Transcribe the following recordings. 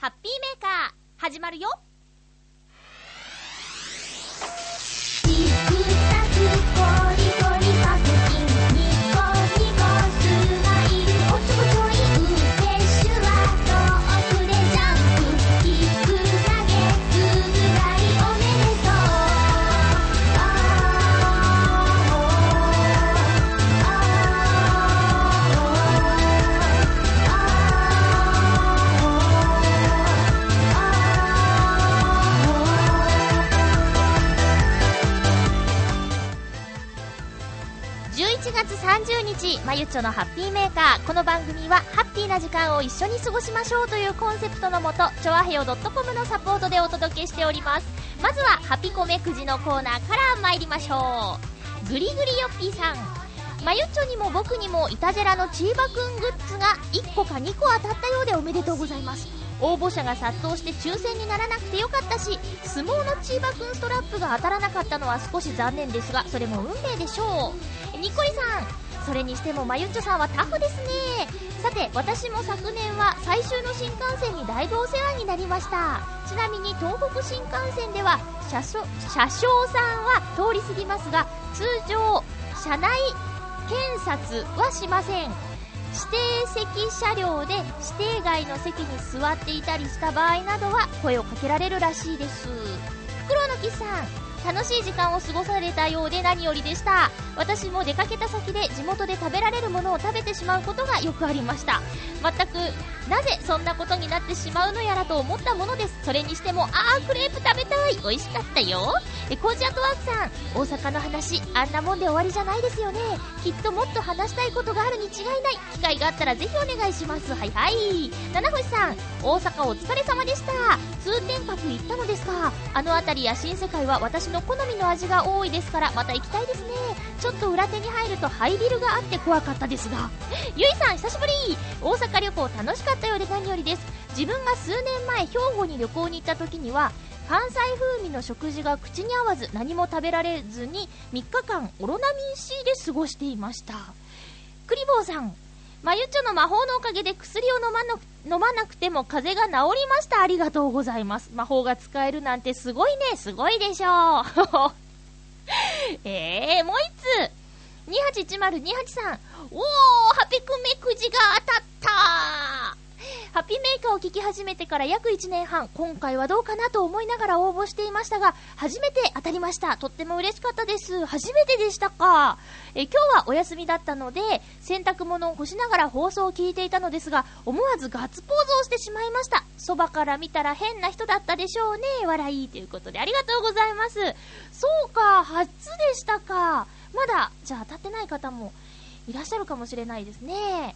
ハッピーメーカー始まるよ。30日、まゆちょのハッピーメーカー。この番組は、ハッピーな時間を一緒に過ごしましょうというコンセプトのもと、ちょわへよ .com のサポートでお届けしております。まずは、ハピコメくじのコーナーから参りましょう。ぐりぐりよっぴーさん。まゆちょにも僕にもいたじらのチーバくんグッズが1個か2個当たったようでおめでとうございます。応募者が殺到して抽選にならなくてよかったし相撲のチーバくんストラップが当たらなかったのは少し残念ですがそれも運命でしょうニコリさんそれにしてもまゆっちょさんはタフですね。さて私も昨年は最終の新幹線にだいぶお世話になりました。ちなみに東北新幹線では車掌さんは通り過ぎますが通常車内検察はしません。指定席車両で指定外の席に座っていたりした場合などは声をかけられるらしいです。フクロウのキさん楽しい時間を過ごされたようで何よりでした。私も出かけた先で地元で食べられるものを食べてしまうことがよくありました。全くなぜそんなことになってしまうのやらと思ったものです。それにしてもあークレープ食べたい。美味しかったよ。えコージアットワークさん大阪の話あんなもんで終わりじゃないですよね。きっともっと話したいことがあるに違いない。機会があったらぜひお願いします。はいはい。七星さん大阪お疲れ様でした。通天閣行ったのですか？あの辺りや新世界は私の好みの味が多いですからまた行きたいですね。ちょっと裏手に入るとハイビルがあって怖かったですが。ゆいさん久しぶり。大阪旅行楽しかったようで何よりです。自分が数年前兵庫に旅行に行った時には関西風味の食事が口に合わず何も食べられずに3日間オロナミン C で過ごしていました。クリボーさんまゆっちょの魔法のおかげで薬を飲まな飲まなくても風邪が治りました。ありがとうございます。魔法が使えるなんてすごいね。すごいでしょう。えー、もう一つ。281028さん。おーハピクメくじが当たった。ハッピーメーカーを聞き始めてから約1年半、今回はどうかなと思いながら応募していましたが、初めて当たりました。とっても嬉しかったです。初めてでしたか。え今日はお休みだったので、洗濯物を干しながら放送を聞いていたのですが、思わずガッツポーズをしてしまいました。そばから見たら変な人だったでしょうね。笑い。ということでありがとうございます。そうか、初でしたか。まだ、じゃあ当たってない方もいらっしゃるかもしれないですね。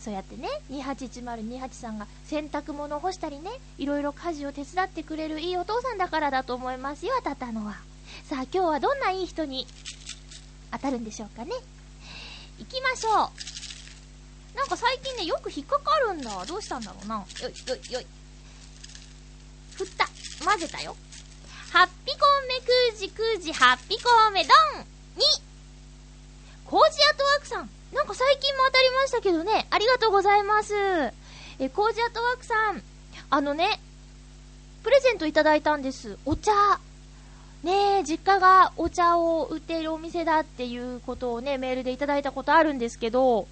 そうやってね、281028さんが洗濯物を干したりね、いろいろ家事を手伝ってくれるいいお父さんだからだと思いますよ、当たったのは。さあ、今日はどんないい人に当たるんでしょうかね。行きましょう。なんか最近ね、よく引っかかるんだ。どうしたんだろうな。よい、よい、よい。振った。混ぜたよ。ハッピコーメくじくじ、ハッピコーメドン !2! コージアトワークさん。なんか最近も当たりましたけどね。ありがとうございます。え、コージアットワークさん。あのね、プレゼントいただいたんです。お茶。ねえ、実家がお茶を売っているお店だっていうことをね、メールでいただいたことあるんですけど、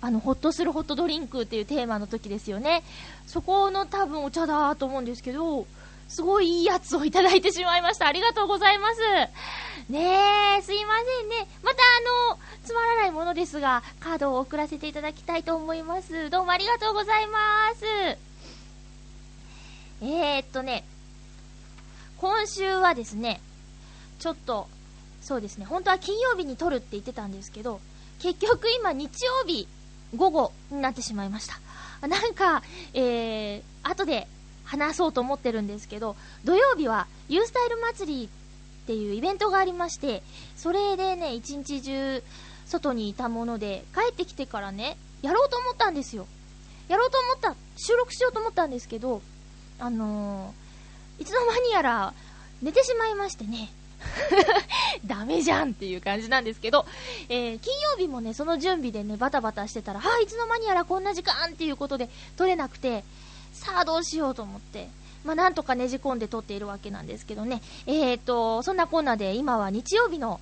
あの、ホッとするホットドリンクっていうテーマの時ですよね。そこの多分お茶だと思うんですけど、すごいいいやつをいただいてしまいました。ありがとうございます。ねえ、すいませんね。またあの、つまらないものですが、カードを送らせていただきたいと思います。どうもありがとうございます。えー、っとね、今週はですね、ちょっと、そうですね、本当は金曜日に撮るって言ってたんですけど、結局今日曜日午後になってしまいました。なんか、えー、後で話そうと思ってるんですけど、土曜日はユースタイル祭りっていうイベントがありまして、それでね、一日中外にいたもので、帰ってきてからね、やろうと思ったんですよ。やろうと思った、収録しようと思ったんですけど、あのー、いつの間にやら寝てしまいましてね。ダメじゃんっていう感じなんですけど、えー、金曜日もね、その準備でね、バタバタしてたら、あ、いつの間にやらこんな時間っていうことで撮れなくて、さあどうしようと思って、まあなんとかねじ込んで撮っているわけなんですけどね。えーと、そんなこんなで今は日曜日の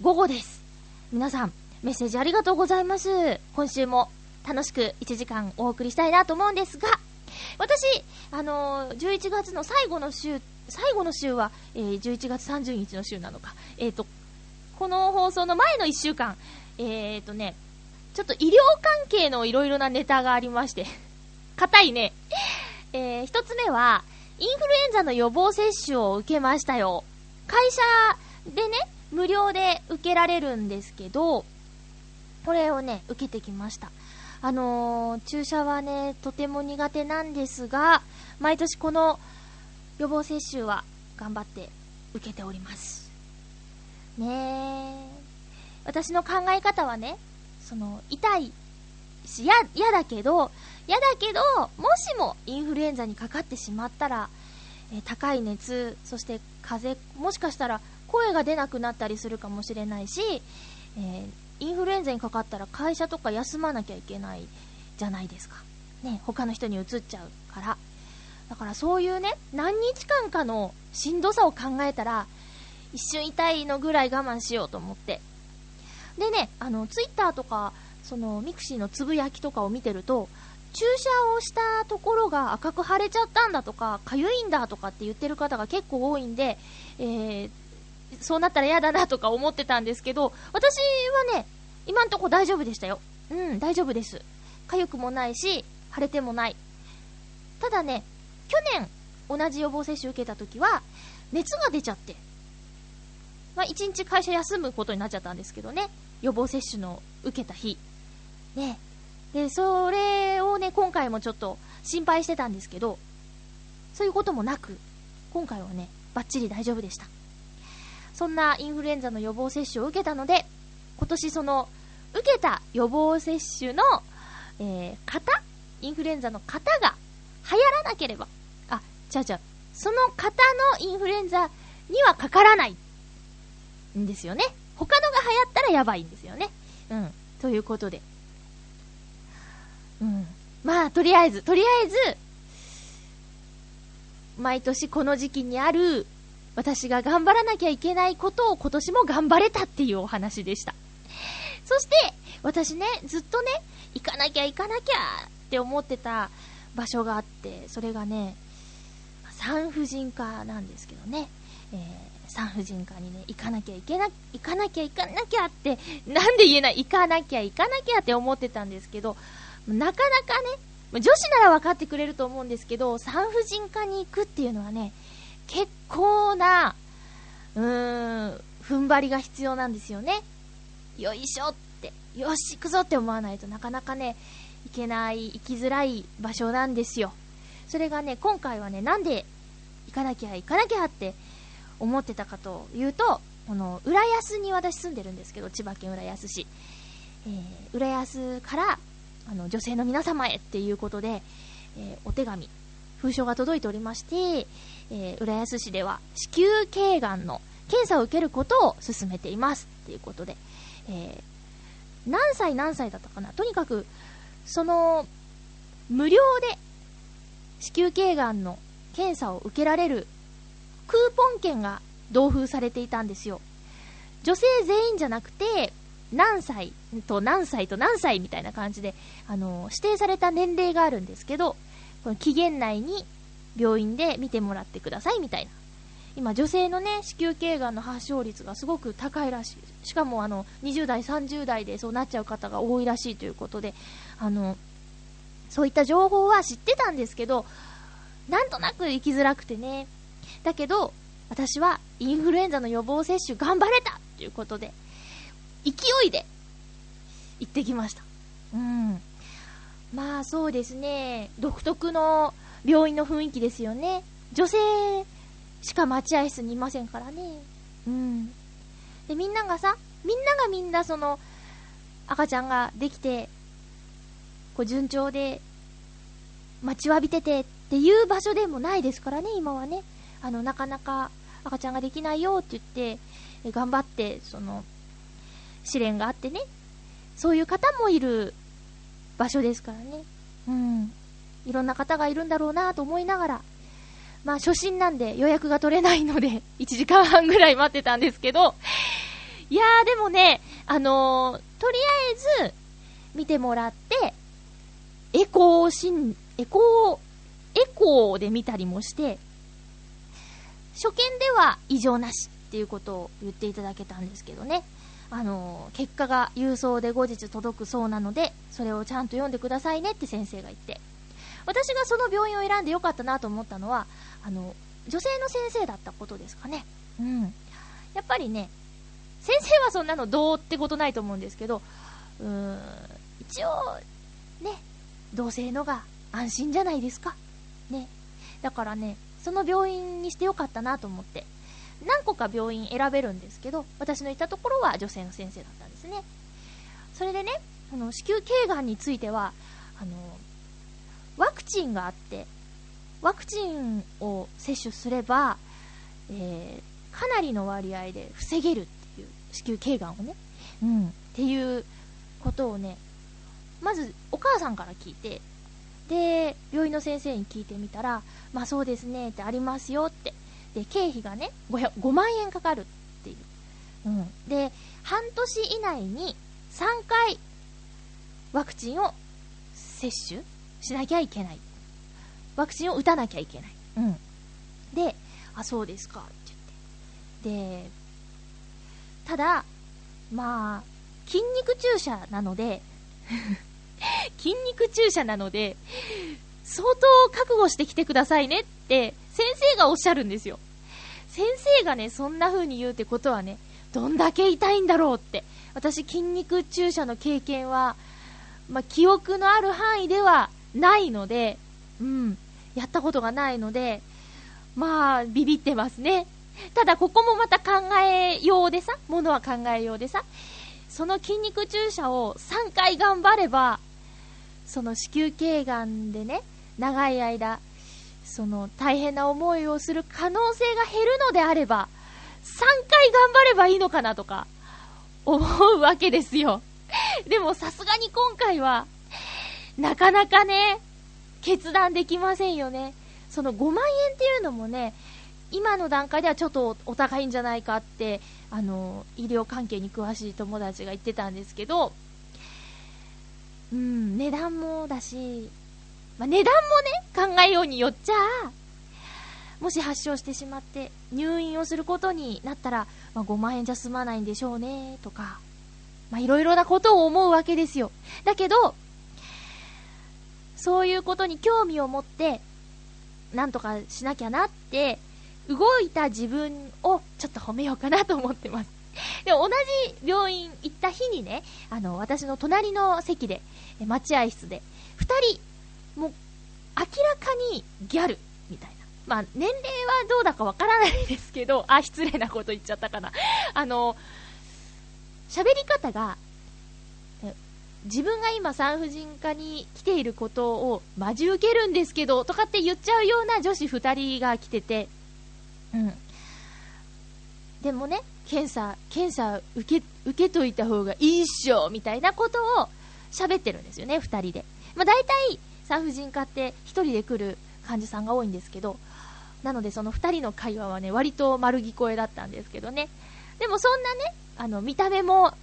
午後です。皆さん、メッセージありがとうございます。今週も楽しく1時間お送りしたいなと思うんですが、私、あのー11月の最後の週、最後の週は、えー11月30日の週なのか。えーと、この放送の前の1週間、えーとね、ちょっと医療関係のいろいろなネタがありまして、硬いね。えー、一つ目は、インフルエンザの予防接種を受けましたよ。会社でね、無料で受けられるんですけど、これをね、受けてきました。あのー、注射はね、とても苦手なんですが、毎年この予防接種は頑張って受けております。ねえ。私の考え方はね、その、痛いし、や、嫌だけど、嫌だけど、もしもインフルエンザにかかってしまったら、え高い熱、そして風邪、もしかしたら声が出なくなったりするかもしれないし、えーインフルエンザにかかったら会社とか休まなきゃいけないじゃないですか。ね、他の人に移っちゃうから。だからそういうね、何日間かのしんどさを考えたら、一瞬痛いのぐらい我慢しようと思って。でね、あの、ツイッターとか、その、ミクシーのつぶやきとかを見てると、注射をしたところが赤く腫れちゃったんだとか、かゆいんだとかって言ってる方が結構多いんで、えー、そうなったら嫌だなとか思ってたんですけど、私はね、今んとこ大丈夫でしたよ。うん、大丈夫です。かゆくもないし、腫れてもない。ただね、去年同じ予防接種受けた時は、熱が出ちゃって、まあ、一日会社休むことになっちゃったんですけどね、予防接種の受けた日。ね。で、それをね、今回もちょっと心配してたんですけど、そういうこともなく、今回はね、バッチリ大丈夫でした。そんなインフルエンザの予防接種を受けたので、今年その、受けた予防接種の、えー、型インフルエンザの型が流行らなければ、あ、違う違う、その型のインフルエンザにはかからないんですよね。他のが流行ったらやばいんですよね。うん。ということで。うん。まあ、とりあえず、とりあえず、毎年この時期にある、私が頑張らなきゃいけないことを今年も頑張れたっていうお話でした。そして、私ね、ずっとね、行かなきゃ行かなきゃって思ってた場所があって、それがね、産婦人科なんですけどね、えー、産婦人科にね、行かなきゃいけな、行かなきゃ行かなきゃって、なんで言えない行かなきゃ行かなきゃって思ってたんですけど、なかなかね、女子なら分かってくれると思うんですけど、産婦人科に行くっていうのはね、結構な、うーん、踏ん張りが必要なんですよね。よいしょって、よし、行くぞって思わないとなかなかね、行けない、行きづらい場所なんですよ。それがね、今回はね、なんで行かなきゃ行かなきゃって思ってたかというと、この、浦安に私住んでるんですけど、千葉県浦安市。えー、浦安から、あの、女性の皆様へっていうことで、えーお手紙、封書が届いておりまして、えー浦安市では子宮頸がんの検査を受けることを進めていますっていうことで、えー何歳何歳だったかなとにかく、その、無料で子宮頸がんの検査を受けられるクーポン券が同封されていたんですよ。女性全員じゃなくて、何歳と何歳と何歳みたいな感じで、あの、指定された年齢があるんですけど、この期限内に病院で見てもらってくださいみたいな。今、女性のね、子宮頸がんの発症率がすごく高いらしい。しかも、あの、20代、30代でそうなっちゃう方が多いらしいということで、あの、そういった情報は知ってたんですけど、なんとなく行きづらくてね。だけど、私はインフルエンザの予防接種頑張れたということで、勢いで行ってきました。うん。まあそうですね、独特の病院の雰囲気ですよね。女性しか待合室にいませんからね。うん。で、みんながさ、みんながみんなその、赤ちゃんができて、こう順調で、待ちわびててっていう場所でもないですからね、今はね。あの、なかなか赤ちゃんができないよって言って、頑張って、その、試練があってね。そういう方もいる場所ですからね。うん。いろんな方がいるんだろうなと思いながら、まあ初心なんで予約が取れないので、1時間半ぐらい待ってたんですけど、いやーでもね、あのーとりあえず、見てもらって、エコーしん、エコー、エコーで見たりもして、初見では異常なしっていうことを言っていただけたんですけどね。あの結果が郵送で後日届くそうなので、それをちゃんと読んでくださいねって先生が言って。私がその病院を選んでよかったなと思ったのは、あの、女性の先生だったことですかね。うん。やっぱりね、先生はそんなのどうってことないと思うんですけど、うーん、一応、ね、同性のが安心じゃないですか。ね。だからね、その病院にしてよかったなと思って。何個か病院選べるんですけど、私のいたところは女性の先生だったんですね。それでね、あの、子宮頸がんについては、あの、ワクチンがあって、ワクチンを接種すれば、えーかなりの割合で防げるっていう、子宮頸がんをね。うん。っていうことをね、まずお母さんから聞いて、で、病院の先生に聞いてみたら、まあそうですねってありますよって。で、経費がね、5, 5万円かかるっていう。うん。で、半年以内に3回ワクチンを接種しなきゃいけない。ワクチンを打たなきゃいけない。うん。で、あ、そうですかって言って。で、ただ、まあ、筋肉注射なので、筋肉注射なので、相当覚悟してきてくださいねって、先生がおっしゃるんですよ。先生がね、そんな風に言うってことはね、どんだけ痛いんだろうって。私、筋肉注射の経験は、まあ、記憶のある範囲ではないので、うん、やったことがないので、まあ、ビビってますね。ただ、ここもまた考えようでさ、ものは考えようでさ、その筋肉注射を3回頑張れば、その子宮頸がんでね、長い間、その大変な思いをする可能性が減るのであれば、3回頑張ればいいのかなとか、思うわけですよ。でもさすがに今回は、なかなかね、決断できませんよね。その5万円っていうのもね、今の段階ではちょっとお高いんじゃないかって、あの、医療関係に詳しい友達が言ってたんですけど、うん、値段もだし、まあ、値段もね、考えようによっちゃ、もし発症してしまって入院をすることになったら、まあ、5万円じゃ済まないんでしょうね、とか、まあ、いろいろなことを思うわけですよ。だけど、そういうことに興味を持って、なんとかしなきゃなって、動いた自分をちょっと褒めようかなと思ってます。で、同じ病院行った日にね、あの、私の隣の席で、待合室で、二人、もう、明らかにギャル、みたいな。まあ、年齢はどうだかわからないですけど、あ、失礼なこと言っちゃったかな。あの、喋り方が、え自分が今産婦人科に来ていることを待ち受けるんですけど、とかって言っちゃうような女子二人が来てて、うん。でもね、検査、検査受け、受けといた方がいいっしょ、みたいなことを喋ってるんですよね、二人で。まあ大体、産婦人科って一人で来る患者さんが多いんですけど、なのでその二人の会話はね、割と丸聞こえだったんですけどね。でもそんなね、あの、見た目も、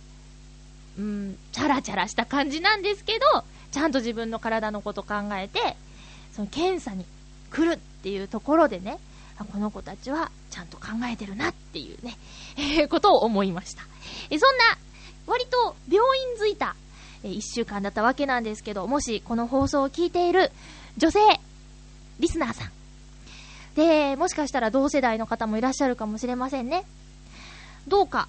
うん、チャラチャラした感じなんですけど、ちゃんと自分の体のこと考えて、その検査に来るっていうところでね、この子たちはちゃんと考えてるなっていうね、えーことを思いました。えそんな、割と病院づいた、えー一週間だったわけなんですけど、もしこの放送を聞いている女性、リスナーさん。で、もしかしたら同世代の方もいらっしゃるかもしれませんね。どうか、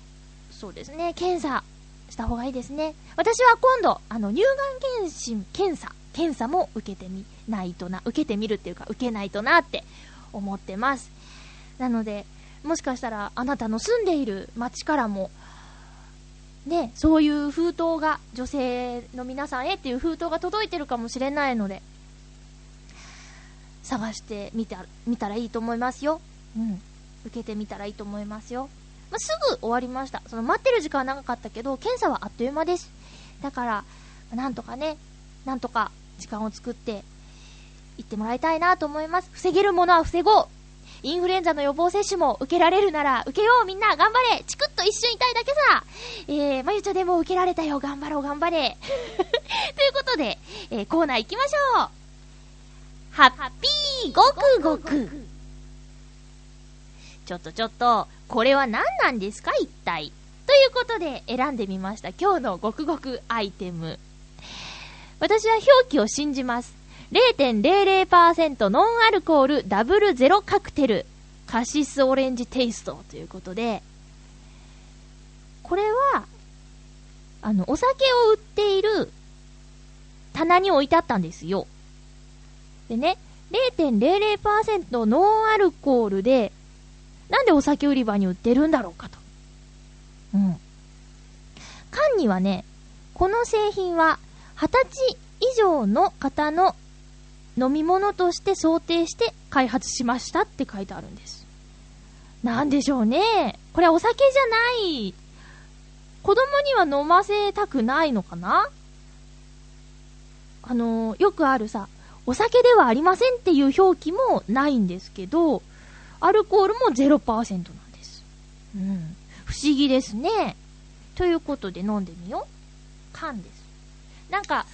そうですね、検査した方がいいですね。私は今度、あの、乳がん検診、検査、検査も受けてみないとな、受けてみるっていうか、受けないとなって思ってます。なので、もしかしたらあなたの住んでいる町からも、ね、そういう封筒が、女性の皆さんへっていう封筒が届いてるかもしれないので、探してみた見たらいいと思いますよ。うん。受けてみたらいいと思いますよ。まあ、すぐ終わりました。その待ってる時間は長かったけど、検査はあっという間です。だから、なんとかね、なんとか時間を作って、言ってもらいたいなと思います。防げるものは防ごう。インフルエンザの予防接種も受けられるなら受けようみんな頑張れ。チクッと一瞬痛いだけさ。えー、まゆちょでも受けられたよ。頑張ろう頑張れ。ということで、えー、コーナー行きましょう。ハッピーごくごく。ちょっとちょっと、これは何なんですか一体。ということで選んでみました。今日のごくごくアイテム。私は表記を信じます。0.00%ノンアルコールダブルゼロカクテルカシスオレンジテイストということで、これは、あの、お酒を売っている棚に置いてあったんですよ。でね、0.00%ノンアルコールで、なんでお酒売り場に売ってるんだろうかと。うん。缶にはね、この製品は、20歳以上の方の飲み物として想定して開発しましたって書いてあるんです。なんでしょうね。これはお酒じゃない。子供には飲ませたくないのかなあのよくあるさ、お酒ではありませんっていう表記もないんですけど、アルコールも0%なんです。うん。不思議ですね。ということで飲んでみよう。缶です。なんか、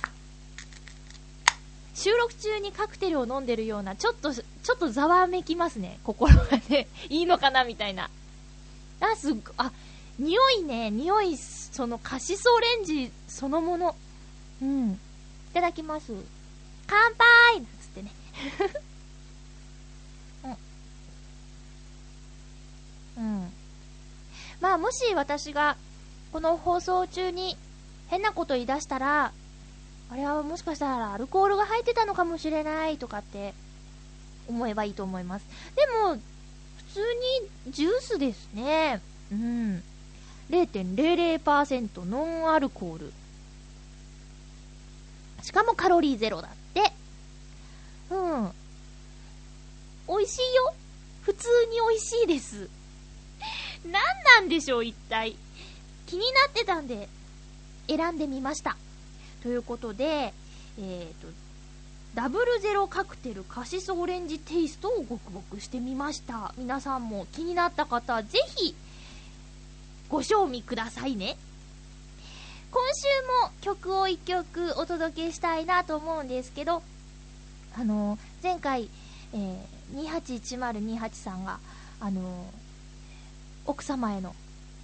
収録中にカクテルを飲んでるような、ちょっと、ちょっとざわめきますね。心がね。いいのかなみたいな。あ、すっご、あ、匂いね、匂い、そのカシスオレンジそのもの。うん。いただきます。乾杯なんつってね。うん。うん。まあ、もし私が、この放送中に変なこと言い出したら、あれはもしかしたらアルコールが入ってたのかもしれないとかって思えばいいと思います。でも、普通にジュースですね。うん。0.00%ノンアルコール。しかもカロリーゼロだって。うん。美味しいよ。普通に美味しいです。何なんでしょう、一体。気になってたんで、選んでみました。ということで、えーと、ダブルゼロカクテルカシスオレンジテイストをごくごくしてみました。皆さんも気になった方はぜひご賞味くださいね。今週も曲を1曲お届けしたいなと思うんですけどあの、前回、えー、281028さんがあの、奥様への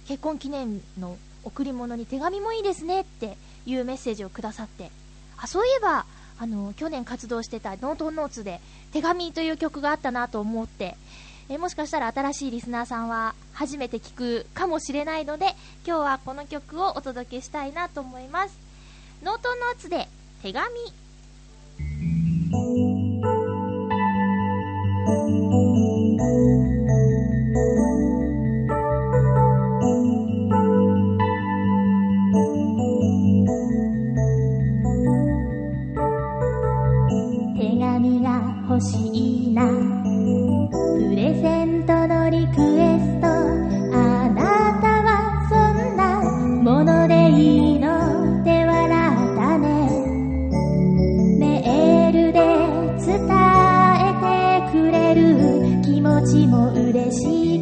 結婚記念の贈り物に手紙もいいですねっていうメッセージをくださって、あ、そういえば、あの、去年活動してたノートンノーツで、手紙という曲があったなと思って、えもしかしたら新しいリスナーさんは初めて聞くかもしれないので、今日はこの曲をお届けしたいなと思います。ノートンノーツで、手紙。が欲しいな。プレゼントのリクエスト。あなたはそんなものでいいのって笑ったね。メールで伝えてくれる気持ちも嬉しい。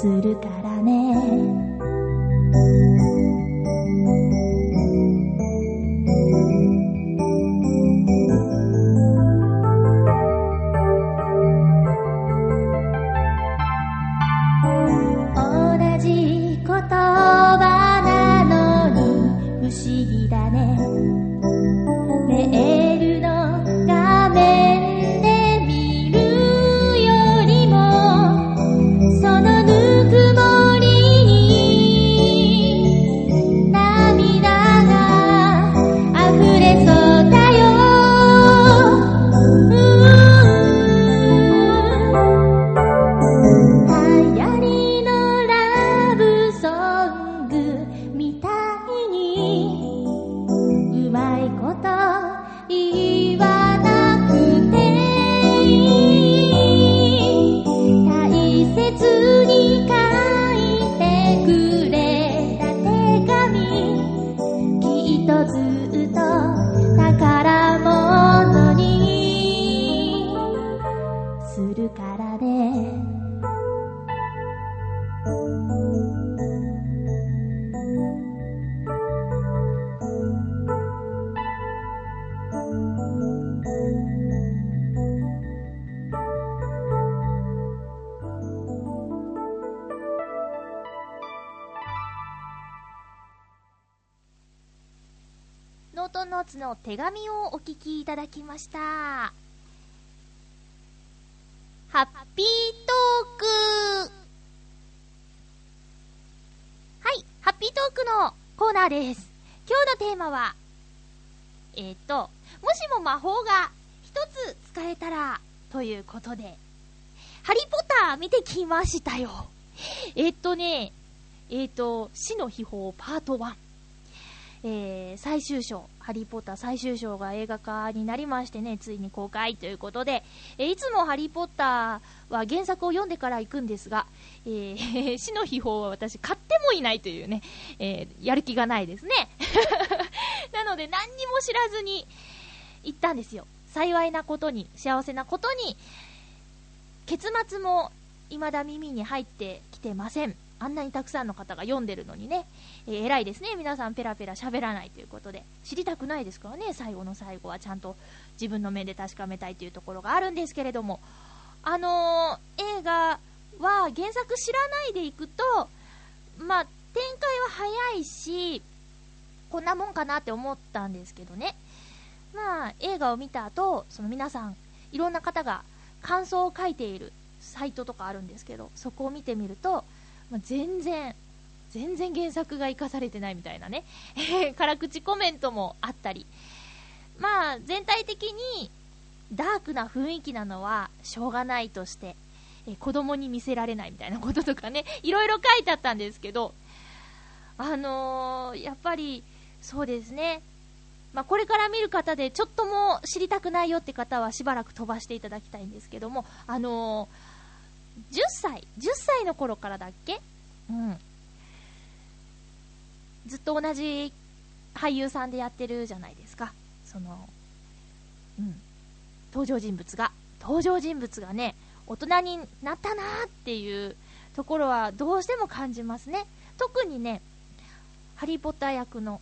するからね。した。ハッピートークはい、ハッピートークのコーナーです。今日のテーマは、えー、と、もしも魔法が一つ使えたら、ということで、ハリーポッター見てきましたよ。えー、とね、えー、と、死の秘宝パート1。えー、最終章、ハリー・ポッター最終章が映画化になりましてね、ついに公開ということで、えーいつもハリー・ポッターは原作を読んでから行くんですが、えー 死の秘宝は私買ってもいないというね、えーやる気がないですね。なので何にも知らずに行ったんですよ。幸いなことに、幸せなことに、結末も未だ耳に入ってきてません。あんなにたくさんの方が読んでるのにね、えー偉いですね。皆さんペラペラ喋らないということで。知りたくないですからね、最後の最後はちゃんと自分の目で確かめたいというところがあるんですけれども、あのー映画は原作知らないでいくと、まあ、展開は早いし、こんなもんかなって思ったんですけどね。まあ、映画を見た後、その皆さん、いろんな方が感想を書いているサイトとかあるんですけど、そこを見てみると、まあ、全然、全然原作が活かされてないみたいなね、辛口コメントもあったり、まあ、全体的にダークな雰囲気なのはしょうがないとして、え子供に見せられないみたいなこととかね、いろいろ書いてあったんですけど、あのーやっぱり、そうですね、まあ、これから見る方でちょっとも知りたくないよって方はしばらく飛ばしていただきたいんですけども、あのー10歳、10歳の頃からだっけ？うん。ずっと同じ俳優さんでやってるじゃないですか。その、うん。登場人物が、登場人物がね、大人になったなーっていうところはどうしても感じますね。特にね、ハリー・ポッター役の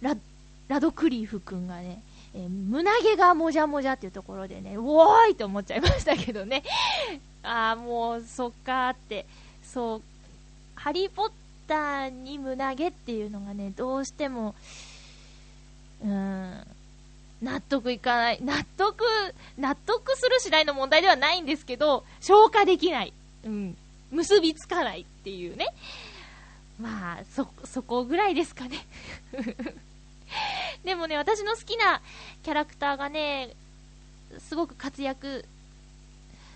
ララドクリフ君がね、えー胸毛がもじゃもじゃっていうところでね、おーいと思っちゃいましたけどね。ああ、もう、そっかーって。そう、ハリー・ポッターに胸毛っていうのがね、どうしても、うーん、納得いかない。納得、納得する次第の問題ではないんですけど、消化できない。うん。結びつかないっていうね。まあ、そ、そこぐらいですかね。でもね、私の好きなキャラクターがね、すごく活躍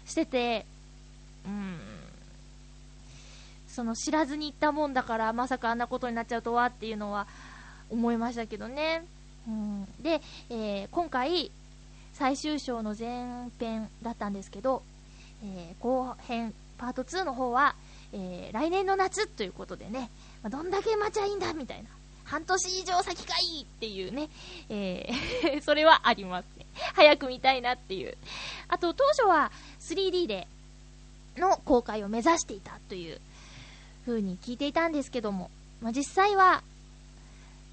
してて、うん、その知らずに行ったもんだから、まさかあんなことになっちゃうとはっていうのは思いましたけどね。うん、で、えー今回、最終章の前編だったんですけど、えー後編、パート2の方は、えー来年の夏ということでね、どんだけ待ちゃいいんだみたいな。半年以上先かいっていうね、えー それはありますね。早く見たいなっていう。あと、当初は 3D での公開を目指していたという風に聞いていたんですけども、まあ、実際は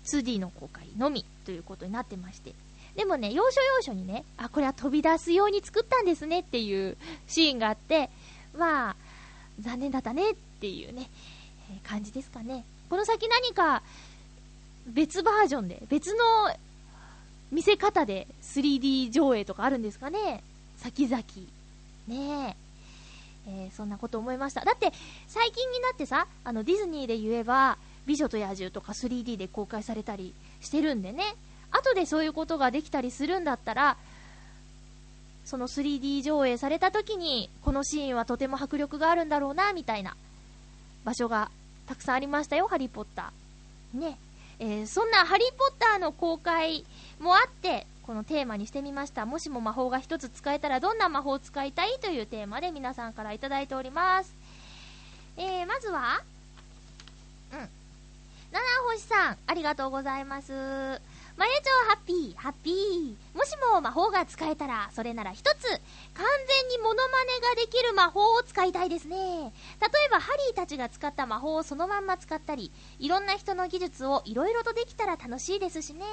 2D の公開のみということになってまして。でもね、要所要所にね、あ、これは飛び出すように作ったんですねっていうシーンがあって、まあ、残念だったねっていうね、えー感じですかね。この先何か別バージョンで、別の見せ方で 3D 上映とかあるんですかね？先々。ねえ。ーそんなこと思いました。だって、最近になってさ、あの、ディズニーで言えば、美女と野獣とか 3D で公開されたりしてるんでね、後でそういうことができたりするんだったら、その 3D 上映された時に、このシーンはとても迫力があるんだろうな、みたいな場所がたくさんありましたよ、ハリーポッター。ね。えーそんなハリーポッターの公開もあって、このテーマにしてみました。もしも魔法が1つ使えたらどんな魔法を使いたいというテーマで皆さんからいただいております。えー、まずは、うん。七星さん、ありがとうございます。まゆちょハッピー、ハッピー。もしも魔法が使えたら、それなら一つ、完全にモノマネができる魔法を使いたいですね。例えば、ハリーたちが使った魔法をそのまんま使ったり、いろんな人の技術をいろいろとできたら楽しいですしね。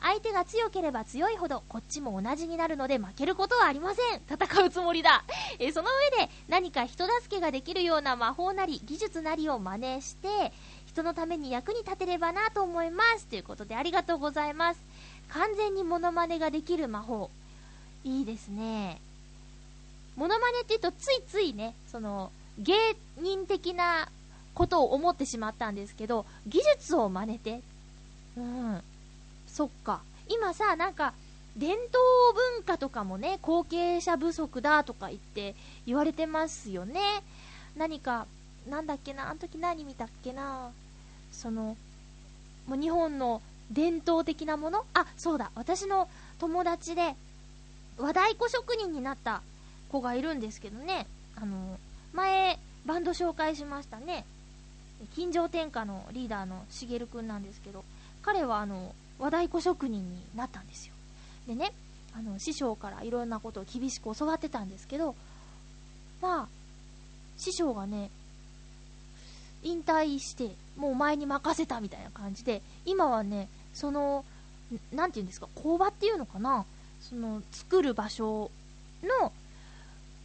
相手が強ければ強いほど、こっちも同じになるので負けることはありません。戦うつもりだ。えその上で、何か人助けができるような魔法なり、技術なりを真似して、人のために役に立てればなと思います。ということでありがとうございます。完全にモノマネができる魔法。いいですね。モノマネって言うとついついね、その、芸人的なことを思ってしまったんですけど、技術を真似て。うん。そっか。今さ、なんか、伝統文化とかもね、後継者不足だとか言って言われてますよね。何か、なんだっけな、あの時何見たっけな。その、もう日本の伝統的なもの？あ、そうだ、私の友達で、和太鼓職人になった子がいるんですけどね、あの、前、バンド紹介しましたね。金城天下のリーダーのしげるくんなんですけど、彼はあの、和太鼓職人になったんですよ。でね、あの、師匠からいろんなことを厳しく教わってたんですけど、まあ、師匠がね、引退して、もうお前に任せたみたいな感じで、今はね、その、なんて言うんですか、工場っていうのかなその、作る場所の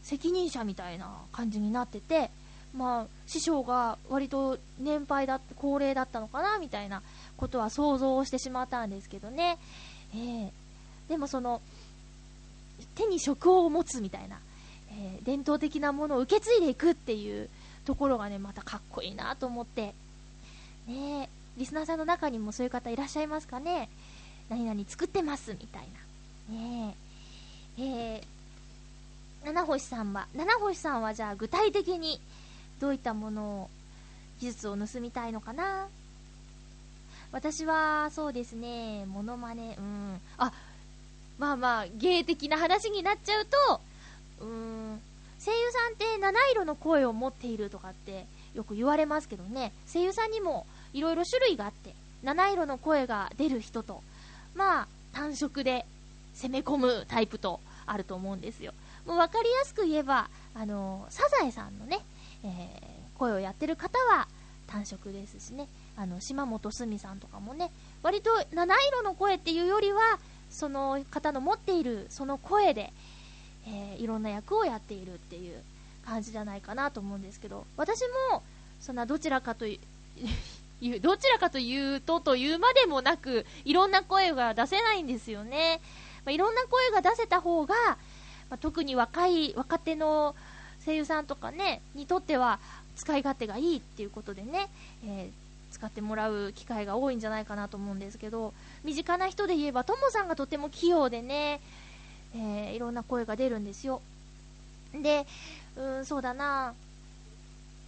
責任者みたいな感じになってて、まあ、師匠が割と年配だ、高齢だったのかなみたいなことは想像してしまったんですけどね。ええでもその、手に職を持つみたいな、えー伝統的なものを受け継いでいくっていうところがね、またかっこいいなと思って。ね、リスナーさんの中にもそういう方いらっしゃいますかね何々作ってますみたいな。ねえ。えー、七星さんは、七星さんはじゃあ具体的にどういったものを、技術を盗みたいのかな？私は、そうですね、モノマネ、うん。あ、まあまあ、芸的な話になっちゃうと、うーん、声優さんって七色の声を持っているとかってよく言われますけどね、声優さんにもいろいろ種類があって、七色の声が出る人と、まあ、単色で攻め込むタイプとあると思うんですよ。もう分かりやすく言えば、あの、サザエさんのね、えー声をやってる方は単色ですしね、あの、島本すみさんとかもね、割と七色の声っていうよりは、その方の持っているその声で、えーいろんな役をやっているっていう感じじゃないかなと思うんですけど、私も、そんなどちらかと いう、どちらかというとというまでもなく、いろんな声が出せないんですよね。まあ、いろんな声が出せた方が、まあ特に若い、若手の声優さんとかね、にとっては使い勝手がいいっていうことでね、えー使ってもらう機会が多いんじゃないかなと思うんですけど、身近な人で言えば、ともさんがとても器用でね、えー、いろんな声が出るんですよ。で、うん、そうだな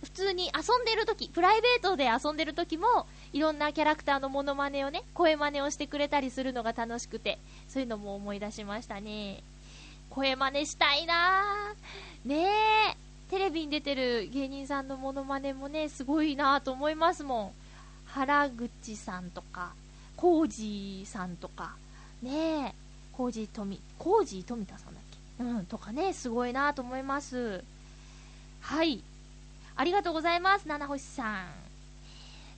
普通に遊んでる時、プライベートで遊んでる時も、いろんなキャラクターのモノマネをね、声真似をしてくれたりするのが楽しくて、そういうのも思い出しましたね。声真似したいなぁ。ねえ。テレビに出てる芸人さんのモノマネもね、すごいなぁと思いますもん。原口さんとか、コージーさんとか、ねえ。コージー富、コージー富田さんだっけ？うん、とかね、すごいなと思います。はい。ありがとうございます、七星さん。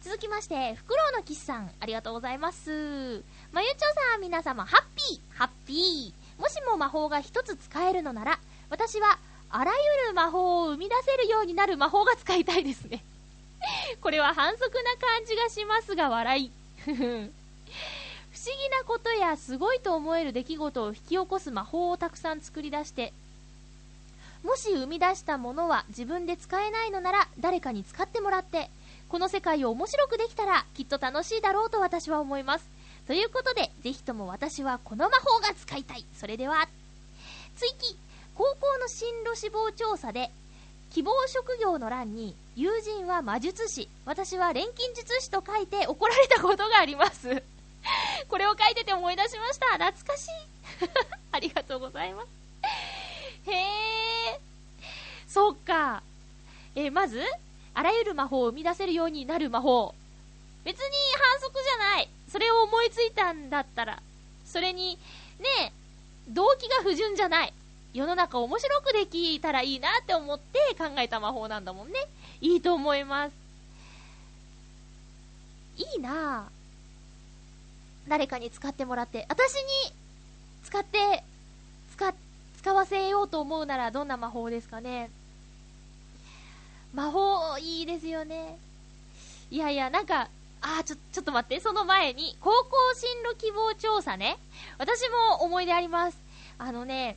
続きまして、フクロウのキスさん、ありがとうございます。まゆちょさん、皆様、ハッピー、ハッピー。もしも魔法が一つ使えるのなら、私は、あらゆる魔法を生み出せるようになる魔法が使いたいですね。これは反則な感じがしますが、笑い。不思議なことやすごいと思える出来事を引き起こす魔法をたくさん作り出して、もし生み出したものは自分で使えないのなら誰かに使ってもらって、この世界を面白くできたらきっと楽しいだろうと私は思います。ということで、ぜひとも私はこの魔法が使いたい。それでは、追記高校の進路志望調査で、希望職業の欄に、友人は魔術師、私は錬金術師と書いて怒られたことがあります。これを書いてて思い出しました。懐かしい。ありがとうございます。へえ。そっか。えーまず、あらゆる魔法を生み出せるようになる魔法。別に反則じゃない。それを思いついたんだったら、それに、ねえ、動機が不純じゃない。世の中面白くできたらいいなって思って考えた魔法なんだもんね。いいと思います。いいなぁ。誰かに使ってもらって、私に使って、使、使わせようと思うならどんな魔法ですかね。魔法、いいですよね。いやいや、なんか、あー、ちょ、ちょっと待って、その前に、高校進路希望調査ね。私も思い出あります。あのね、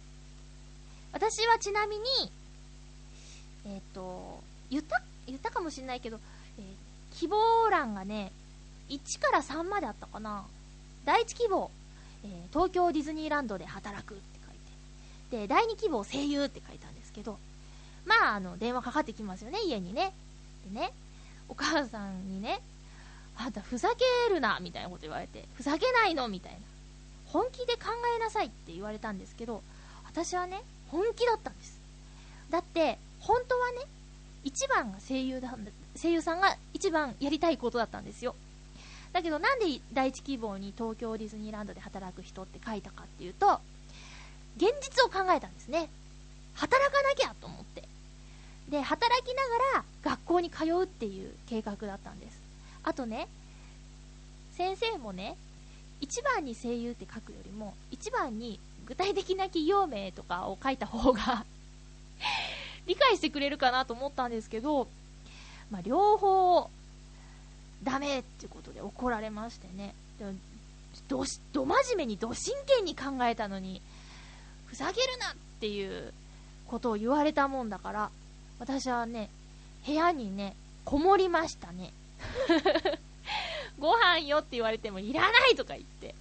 私はちなみに、えっ、と、言った、言ったかもしんないけど、えー希望欄がね、1から3まであったかな。第1希望、えー東京ディズニーランドで働くって書いて。で、第2希望、声優って書いたんですけど、まあ、あの、電話かかってきますよね、家にね。でね、お母さんにね、あんたふざけるな、みたいなこと言われて、ふざけないの？みたいな。本気で考えなさいって言われたんですけど、私はね、本気だったんです。だって、本当はね、一番が声優だ、声優さんが一番やりたいことだったんですよ。だけどなんで第一希望に東京ディズニーランドで働く人って書いたかっていうと、現実を考えたんですね。働かなきゃと思って。で、働きながら学校に通うっていう計画だったんです。あとね、先生もね、一番に声優って書くよりも、一番に具体的な企業名とかを書いた方が 理解してくれるかなと思ったんですけど、まあ、両方、ダメっていうことで怒られましてね。ど、ど真面目に、ど真剣に考えたのに、ふざけるなっていうことを言われたもんだから、私はね、部屋にね、こもりましたね。ご飯よって言われてもいらないとか言って。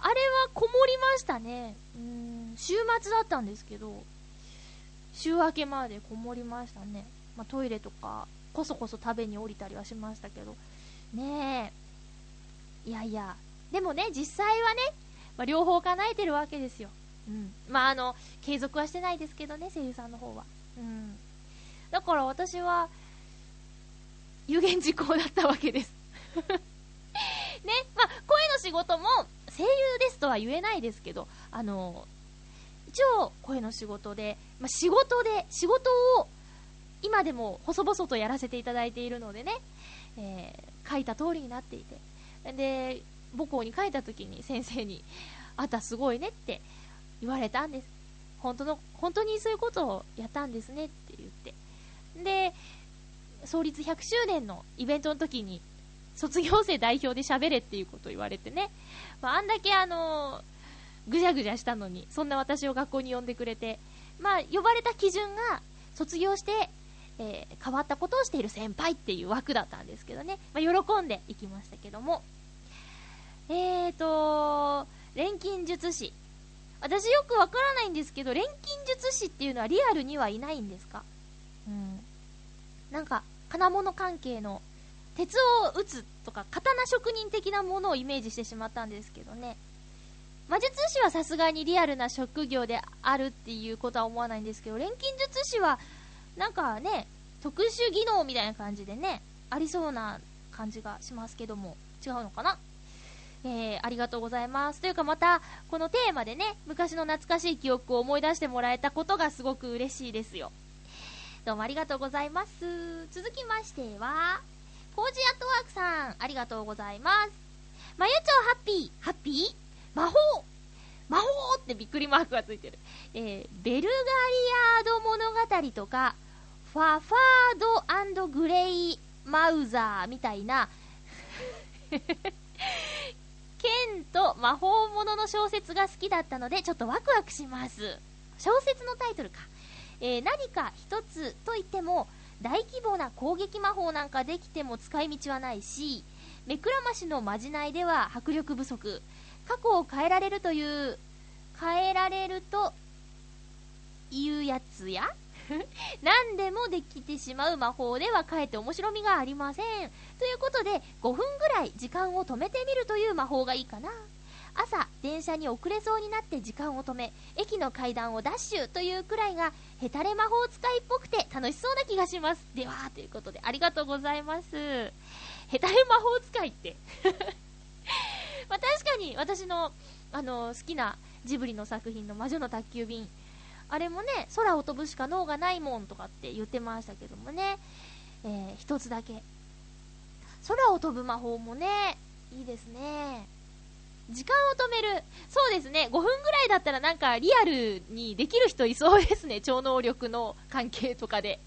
あれはこもりましたね。うん、週末だったんですけど、週明けまでこもりましたね。まあ、トイレとか、こそこそ食べに降りたりはしましたけど。ねえ。いやいや。でもね、実際はね、まあ、両方叶えてるわけですよ。うん。まあ、あの、継続はしてないですけどね、声優さんの方は。うん。だから私は、有言実行だったわけです。ね、まあ、声の仕事も声優ですとは言えないですけど、あの、一応声の仕事で、まあ、仕事で、仕事を今でも細々とやらせていただいているのでね、えー書いた通りになっていて、で、母校に書いた時に先生に、あたすごいねって言われたんです。本当の、本当にそういうことをやったんですねって言って。で、創立100周年のイベントの時に、卒業生代表で喋れっていうことを言われてね、まあ、あんだけあのぐじゃぐじゃしたのに、そんな私を学校に呼んでくれて、まあ、呼ばれた基準が、卒業して、えー変わったことをしている先輩っていう枠だったんですけどね、まあ、喜んでいきましたけども。えーと、錬金術師。私よくわからないんですけど、錬金術師っていうのはリアルにはいないんですか？うん。なんか、金物関係の鉄を打つとか、刀職人的なものをイメージしてしまったんですけどね。魔術師はさすがにリアルな職業であるっていうことは思わないんですけど、錬金術師は、なんかね、特殊技能みたいな感じでね、ありそうな感じがしますけども、違うのかな？えー、ありがとうございます。というかまた、このテーマでね、昔の懐かしい記憶を思い出してもらえたことがすごく嬉しいですよ。どうもありがとうございます。続きましては、コージアットワークさん、ありがとうございます。まゆちょハッピー、ハッピー？魔法？魔法？ってびっくりマークがついてる。えー、ベルガリアード物語とか、ファファードグレイマウザーみたいな、剣と魔法ものの小説が好きだったので、ちょっとワクワクします。小説のタイトルか。えー何か一つといっても、大規模な攻撃魔法なんかできても使い道はないし、目くらましのまじないでは迫力不足。過去を変えられるという、変えられるというやつや 何でもできてしまう魔法ではかえって面白みがありません。ということで、5分ぐらい時間を止めてみるという魔法がいいかな。朝、電車に遅れそうになって時間を止め、駅の階段をダッシュというくらいが、ヘタレ魔法使いっぽくて楽しそうな気がします。では、ということで、ありがとうございます。ヘタレ魔法使いって。ま確かに、私の、あの、好きなジブリの作品の魔女の宅急便。あれもね、空を飛ぶしか脳がないもんとかって言ってましたけどもね、えー一つだけ。空を飛ぶ魔法もね、いいですね。時間を止める。そうですね。5分ぐらいだったらなんかリアルにできる人いそうですね。超能力の関係とかで。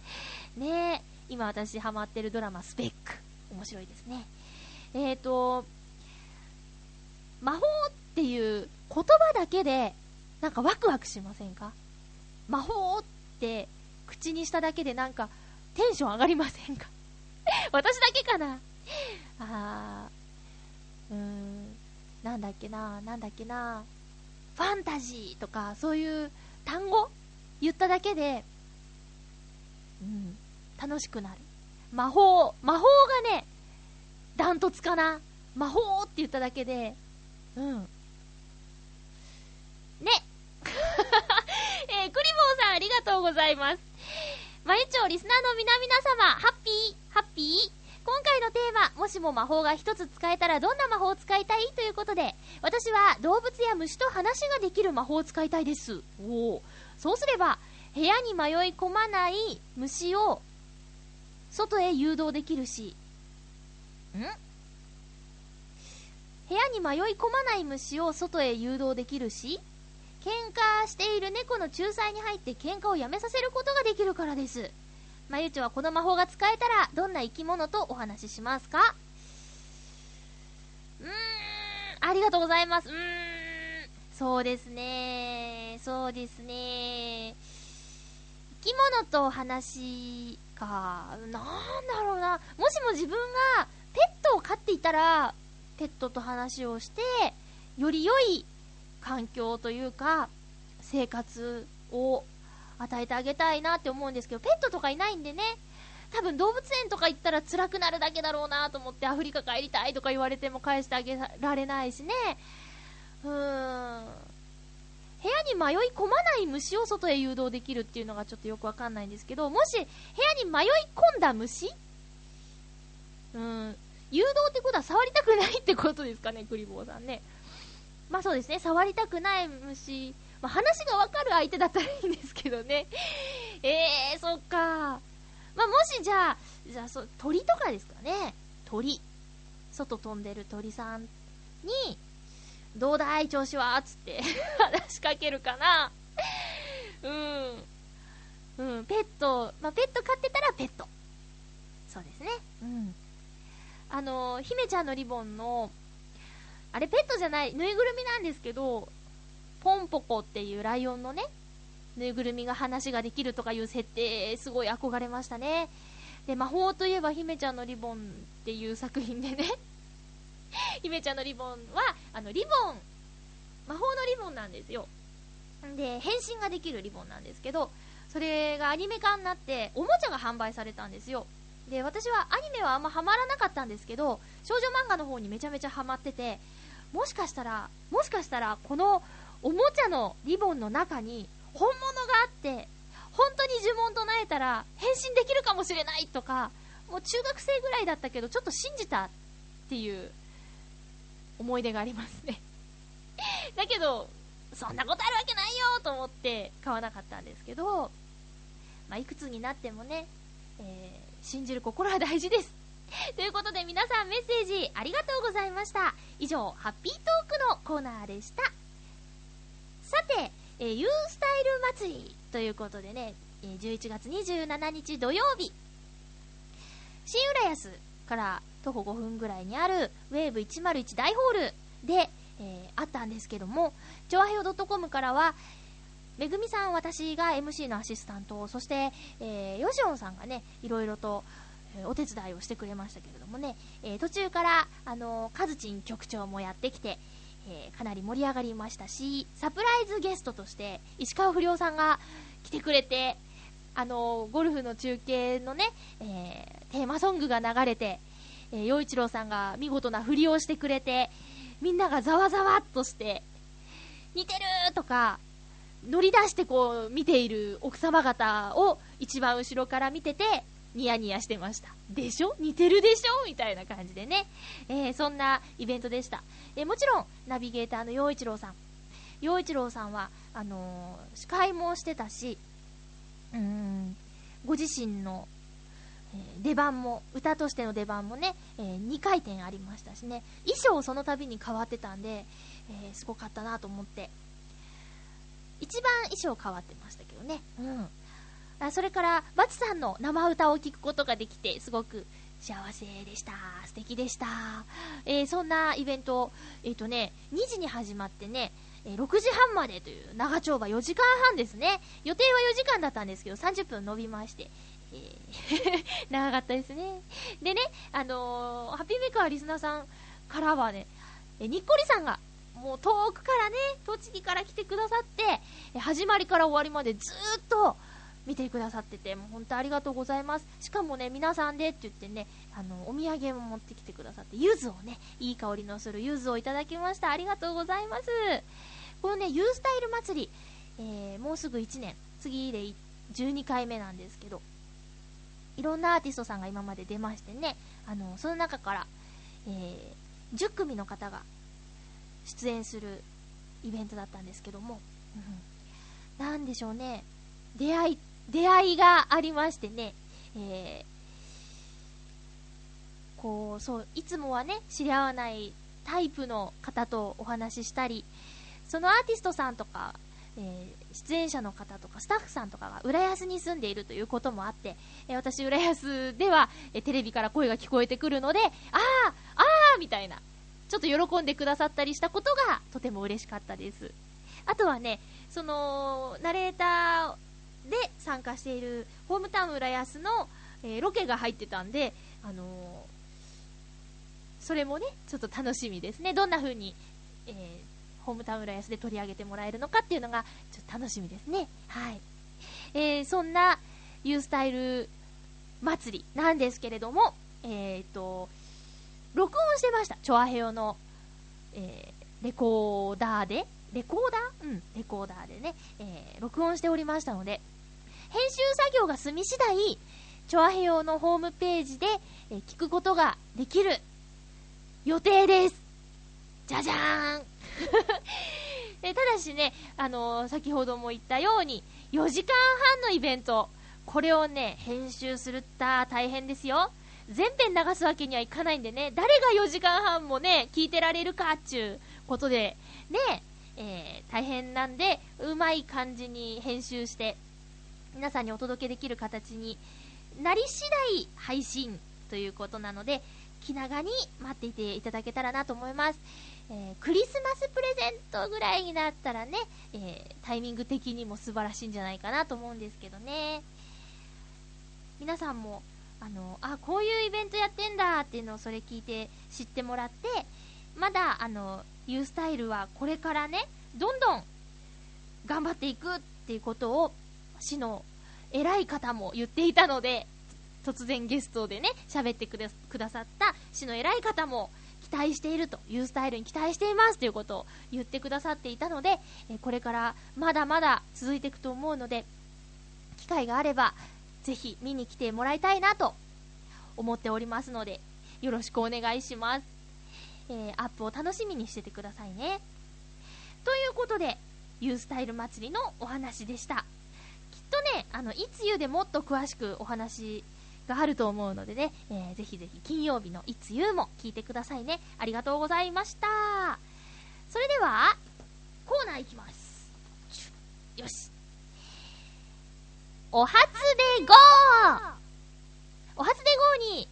ね今私ハマってるドラマスペック。面白いですね。えっ、ー、と、魔法っていう言葉だけでなんかワクワクしませんか？魔法って口にしただけでなんかテンション上がりませんか？私だけかな？あー、うーん、なんだっけな、なんだっけな、ファンタジーとかそういう単語？言っただけで、うん、楽しくなる。魔法、魔法がね、ダントツかな？魔法って言っただけで、うん。ね。えー、クリボーさんありがとうございます。まゆちょリスナーの皆々様、ハッピー、ハッピー今回のテーマ、もしも魔法が一つ使えたらどんな魔法を使いたい？ということで、私は動物や虫と話ができる魔法を使いたいです。おお。そうすれば、部屋に迷い込まない虫を外へ誘導できるし、ん？部屋に迷い込まない虫を外へ誘導できるし、喧嘩している猫の仲裁に入って喧嘩をやめさせることができるからです。まゆちょはこの魔法が使えたらどんな生き物とお話ししますか？うーん、ありがとうございます。うーん、そうですね、そうですね。生き物とお話か、なんだろうな。もしも自分がペットを飼っていたら、ペットと話をして、より良い環境というか、生活を与えてあげたいなって思うんですけど、ペットとかいないんでね、多分動物園とか行ったら辛くなるだけだろうなと思ってアフリカ帰りたいとか言われても返してあげられないしね。うーん。部屋に迷い込まない虫を外へ誘導できるっていうのがちょっとよくわかんないんですけど、もし部屋に迷い込んだ虫？うん。誘導ってことは触りたくないってことですかね、クリボーさんね。まあそうですね、触りたくない虫。まあ、話がわかる相手だったらいいんですけどね。えー、そっか。まあ、もしじゃあ、じゃあそ、鳥とかですかね。鳥。外飛んでる鳥さんに、どうだい調子は？つって 話しかけるかな。うん。うん、ペット、まあ、ペット飼ってたらペット。そうですね。うん。あの、姫ちゃんのリボンの、あれペットじゃない、ぬいぐるみなんですけど、ポンポコっていうライオンのね、ぬいぐるみが話ができるとかいう設定、すごい憧れましたね。で、魔法といえば姫ちゃんのリボンっていう作品でね、姫ちゃんのリボンは、あの、リボン、魔法のリボンなんですよ。で、変身ができるリボンなんですけど、それがアニメ化になって、おもちゃが販売されたんですよ。で、私はアニメはあんまハマらなかったんですけど、少女漫画の方にめちゃめちゃハマってて、もしかしたら、もしかしたら、このおもちゃのリボンの中に本物があって、本当に呪文唱えたら変身できるかもしれないとか、もう中学生ぐらいだったけど、ちょっと信じたっていう思い出がありますね だけど、そんなことあるわけないよと思って買わなかったんですけど、まあ、いくつになってもね、えー、信じる心は大事です。ということで皆さんメッセージありがとうございました。以上、ハッピートークのコーナーでした。さて、えー、ユースタイル祭りということでね、えー、11月27日土曜日、新浦安から徒歩5分ぐらいにあるウェーブ101大ホールで、えー、あったんですけども、チョアヘオ .com からは、めぐみさん、私が MC のアシスタント、そして、えー、ヨシオンさんがね、いろいろと、お手伝いをしてくれましたけれどもね、えー、途中から、あのー、カズチン局長もやってきて、えー、かなり盛り上がりましたし、サプライズゲストとして、石川不良さんが来てくれて、あのゴルフの中継のね、えテーマソングが流れて、え陽一郎さんが見事な振りをしてくれて、みんながざわざわっとして、似てるとか、乗り出してこう見ている奥様方を一番後ろから見てて、ニヤニヤしてました。でしょ？似てるでしょ？みたいな感じでね。えー、そんなイベントでした。えー、もちろん、ナビゲーターの陽一郎さん。陽一郎さんは、あのー、司会もしてたし、うん、ご自身の、え出番も、歌としての出番もね、え2回転ありましたしね、衣装その度に変わってたんで、えすごかったなと思って、一番衣装変わってましたけどね。うん。あそれから、バツさんの生歌を聴くことができて、すごく幸せでした。素敵でした。えー、そんなイベント、えっ、ー、とね、2時に始まってね、え、6時半までという長丁場4時間半ですね。予定は4時間だったんですけど、30分伸びまして、えー 長かったですね。でね、あの、ハッピーメーカーリスナーさんからはね、えにっこりさんがもう遠くからね、栃木から来てくださって、始まりから終わりまでずっと見てくださってて、もう本当ありがとうございます。しかもね、皆さんでって言ってね、あの、お土産も持ってきてくださって、柚子をね、いい香りのする柚子をいただきました。ありがとうございます。このね、ユースタイル祭り、えー、もうすぐ1年、次で12回目なんですけど、いろんなアーティストさんが今まで出ましてね、あの、その中から、えー、10組の方が出演するイベントだったんですけども、うん、なんでしょうね、出会い、出会いがありましてね、えー、こう、そう、いつもはね、知り合わないタイプの方とお話ししたり、そのアーティストさんとか、えー、出演者の方とかスタッフさんとかが浦安に住んでいるということもあって、えー、私、浦安では、えー、テレビから声が聞こえてくるので、あー、あーみたいな、ちょっと喜んでくださったりしたことがとても嬉しかったです。あとはね、その、ナレーターで参加しているホームタウン浦安の、えー、ロケが入ってたんで、あのー、それもね、ちょっと楽しみですね。どんな風に、えー、ホームタウン浦安で取り上げてもらえるのかっていうのが、ちょっと楽しみですね。はい。えー、そんな、ユースタイル祭りなんですけれども、えっ、と、録音してました。チョアヘヨの、え、レコーダーで、レコーダー？うん、レコーダーでね、えー、録音しておりましたので、編集作業が済み次第、チョアヘヨのホームページで、え、聞くことができる予定です。じゃじゃーん えただしね、あのー、先ほども言ったように、4時間半のイベント、これをね、編集するった大変ですよ。全編流すわけにはいかないんでね、誰が4時間半もね、聞いてられるかっちゅうことで、ね、えー、大変なんで、うまい感じに編集して、皆さんにお届けできる形になり次第配信ということなので、気長に待っていていただけたらなと思います。えークリスマスプレゼントぐらいになったらね、えータイミング的にも素晴らしいんじゃないかなと思うんですけどね。皆さんも、あの、あ、こういうイベントやってんだっていうのをそれ聞いて知ってもらって、まだ、あの、ユースタイルはこれからね、どんどん頑張っていくっていうことを、市の偉い方も言っていたので、突然ゲストでね、喋ってくだくださった市の偉い方も期待していると、ユースタイルに期待していますということを言ってくださっていたので、えこれからまだまだ続いていくと思うので、機会があれば、ぜひ見に来てもらいたいなと思っておりますので、よろしくお願いします。えーアップを楽しみにしててくださいね。ということで、ユースタイル祭りのお話でした。とね、あの、いつゆでもっと詳しくお話があると思うのでね、えーぜひぜひ金曜日のいつゆも聞いてくださいね。ありがとうございました。それでは、コーナーいきます。よし。お初で GO! お初で GO に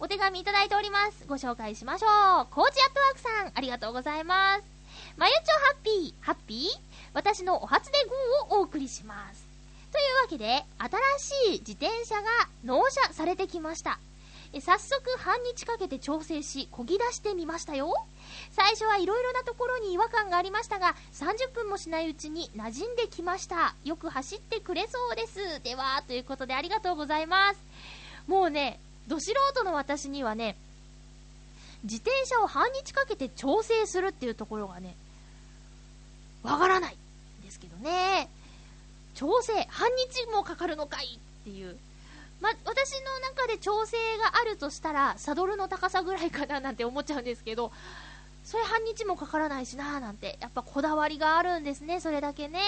お手紙いただいております。ご紹介しましょう。コーチアットワークさん、ありがとうございます。まゆちょハッピー、ハッピー？私のお初で GO をお送りします。というわけで、新しい自転車が納車されてきました。え早速半日かけて調整し、漕ぎ出してみましたよ。最初はいろいろなところに違和感がありましたが、30分もしないうちに馴染んできました。よく走ってくれそうです。では、ということでありがとうございます。もうね、ど素人の私にはね、自転車を半日かけて調整するっていうところがね、わからないんですけどね。調整、半日もかかるのかいっていう。ま、私の中で調整があるとしたら、サドルの高さぐらいかななんて思っちゃうんですけど、それ半日もかからないしなーなんて、やっぱこだわりがあるんですね、それだけね。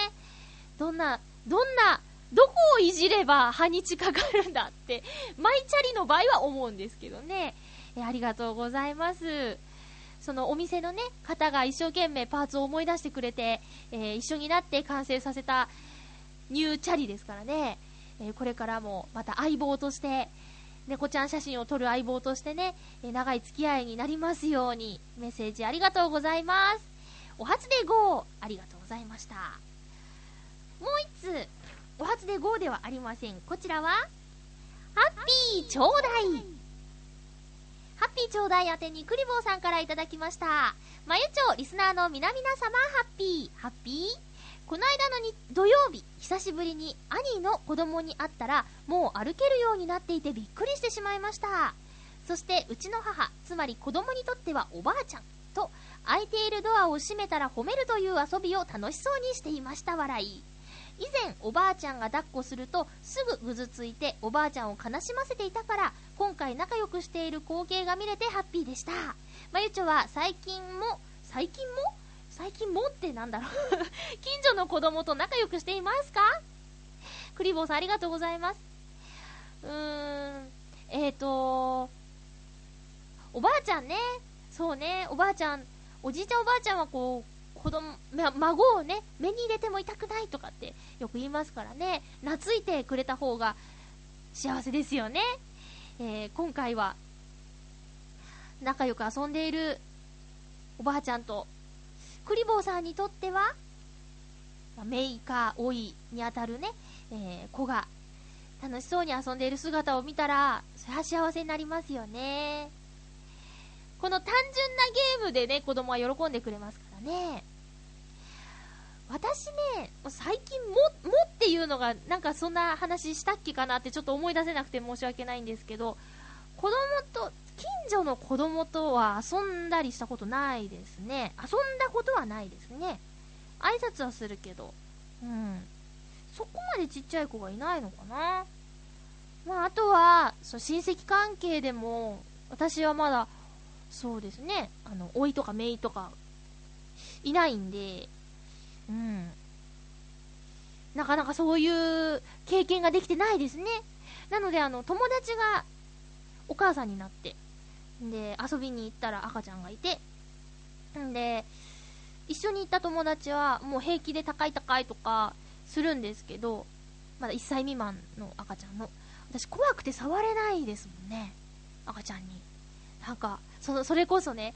どんな、どんな、どこをいじれば半日かかるんだって、マイチャリの場合は思うんですけどね。えありがとうございます。そのお店のね、方が一生懸命パーツを思い出してくれて、えー一緒になって完成させたニューチャリですからね、えーこれからもまた相棒として、猫ちゃん写真を撮る相棒としてね、えー長い付き合いになりますように、メッセージありがとうございます。お初で GO! ありがとうございました。もう一つ、お初で GO ではありません。こちらは、ハッピーちょうだいハッピーちょうだい宛てにクリボーさんからいただきました。まゆちょ、リスナーの皆々様、ハッピー、ハッピーこの間のに土曜日、久しぶりに兄の子供に会ったら、もう歩けるようになっていてびっくりしてしまいました。そして、うちの母、つまり子供にとってはおばあちゃんと、開いているドアを閉めたら褒めるという遊びを楽しそうにしていました、笑い。以前、おばあちゃんが抱っこすると、すぐぐずついて、おばあちゃんを悲しませていたから、今回仲良くしている光景が見れてハッピーでした。まゆちょは最近も、最近も最近もってなんだろう 近所の子供と仲良くしていますか？クリボーさんありがとうございます。うーん、えーと、おばあちゃんね、そうね、おばあちゃん、おじいちゃんおばあちゃんはこう、子供、ま孫をね、目に入れても痛くないとかってよく言いますからね、懐いてくれた方が幸せですよね。えー今回は、仲良く遊んでいるおばあちゃんと、クリボーさんにとっては、ま、メイかオイにあたるね、えー子が楽しそうに遊んでいる姿を見たら、それは幸せになりますよね。この単純なゲームでね、子供は喜んでくれますからね。私ね、最近も、もっていうのが、なんかそんな話したっけかなってちょっと思い出せなくて申し訳ないんですけど、子供と、近所の子供とは遊んだりしたことないですね。遊んだことはないですね。挨拶はするけど、うん。そこまでちっちゃい子がいないのかな？まあ、あとは、そう、親戚関係でも、私はまだ、そうですね、あの、甥とか姪とか、いないんで、うん。なかなかそういう経験ができてないですね。なので、あの、友達がお母さんになって、で、遊びに行ったら赤ちゃんがいて、んで、一緒に行った友達はもう平気で高い高いとかするんですけど、まだ1歳未満の赤ちゃんの。私怖くて触れないですもんね。赤ちゃんに。なんか、その、それこそね、